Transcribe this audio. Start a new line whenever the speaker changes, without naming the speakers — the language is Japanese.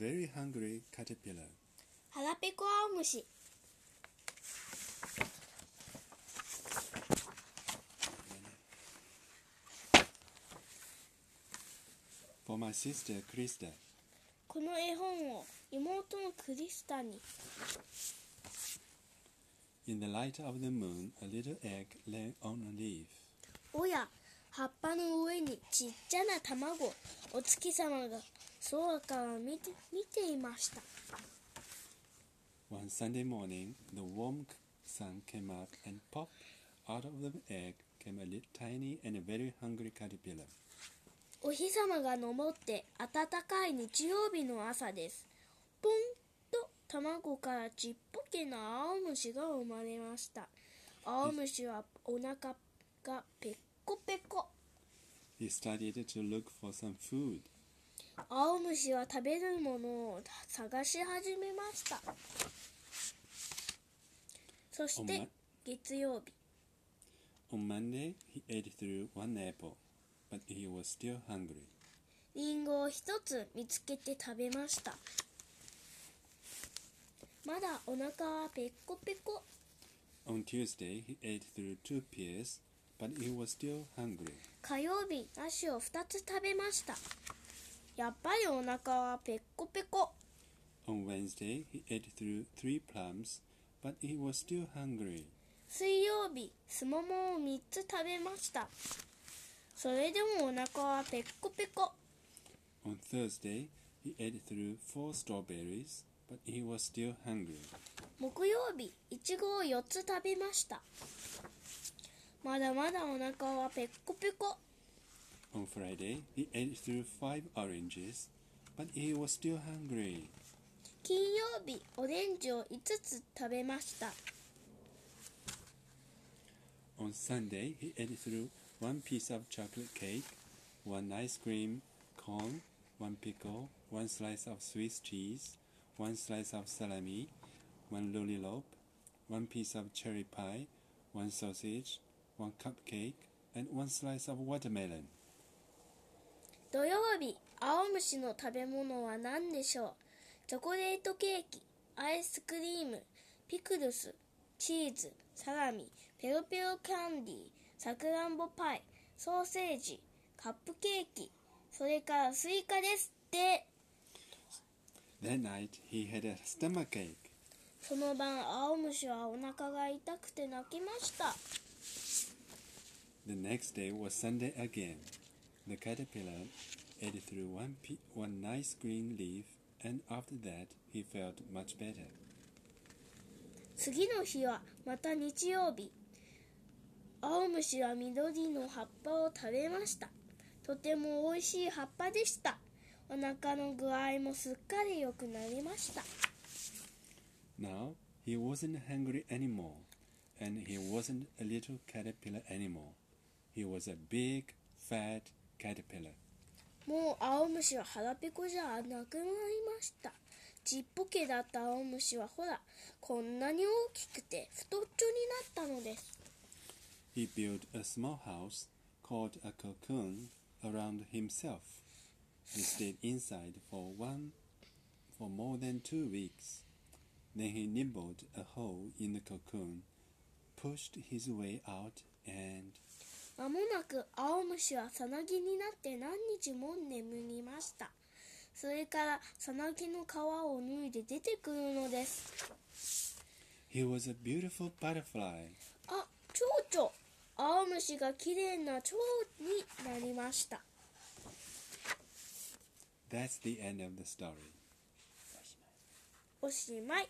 very hungry caterpillar.
腹ペコ青虫
For my sister Krista,
この絵本を妹のクリスタに
in the light of the moon, a little egg lay on a leaf.
おや葉っぱの上にちっちゃな卵お月様が空から見て見ていました
One Sunday morning, the warm sun came up and popped out of the egg came a little tiny and a very hungry caterpillar.
お日様が昇って暖かい日曜日の朝ですポンと卵からちっぽけな青虫が生まれました青虫はお腹がペッコペコ
He started to look for some food.
青虫は食べるものを探し始めましたそして月曜日
on Monday, he ate through one apple, but he was still hungry.
リンゴを一つ見つけて食べましたまだお腹はペッコペコ
On Tuesday, he ate through two pears, but he was still hungry.
火曜日梨を2つ食べましたやっぱりお腹はペッコペコ
On Wednesday, he ate through three plums, but he was still hungry.
水曜日すももを3つ食べましたそれでもお腹はペッコペコ
On Thursday, he ate through four strawberries, but he was still hungry.
木曜日いちごを4つ食べましたまだまだお腹はペッコペコ
On Friday, he ate through five oranges, but he was still hungry.
金曜日オレンジを5つ食べました
On Sunday, he ate through one piece of chocolate cake, one ice cream cone, one pickle, one slice of Swiss cheese, one slice of salami, one lollipop, one piece of cherry pie, one sausage, one cupcake, and one slice of watermelon.
土曜日青虫の食べ物は何でしょう？チョコレートケーキアイスクリームピクルスチーズサラミペロペロキャンディーさくらんぼパイソーセージカップケーキそれからスイカですって
That night, he had a stomachache.
その晩青虫はお腹が痛くて泣きました
The next day was Sunday again. The caterpillar ate through one, pe- one nice green leaf, and after that, he felt much better.
次の日はまた日曜日青虫は緑の葉っぱを食べましたとても美味しい葉っぱでしたお腹の具合もすっかり良くなりました
Now, he wasn't hungry anymore, and he wasn't a little caterpillar anymore. He was a big, fat caterpillar.
もう青虫は腹ペコじゃなくなりましたちっぽけだった青虫はほらこんなに大きくて太っちょになったのです
He built a small house called a cocoon around himself. He stayed inside for one for more than two weeks. Then he nibbled a hole in the cocoon, pushed his way out, and
まもなく青虫はさなぎになって何日も眠りました。それからさなぎの皮を脱いで出てくるのです。
He was a beautiful butterfly.
あ蝶々。青虫がきれいな蝶になりました。
That's the end of the story.
おしまい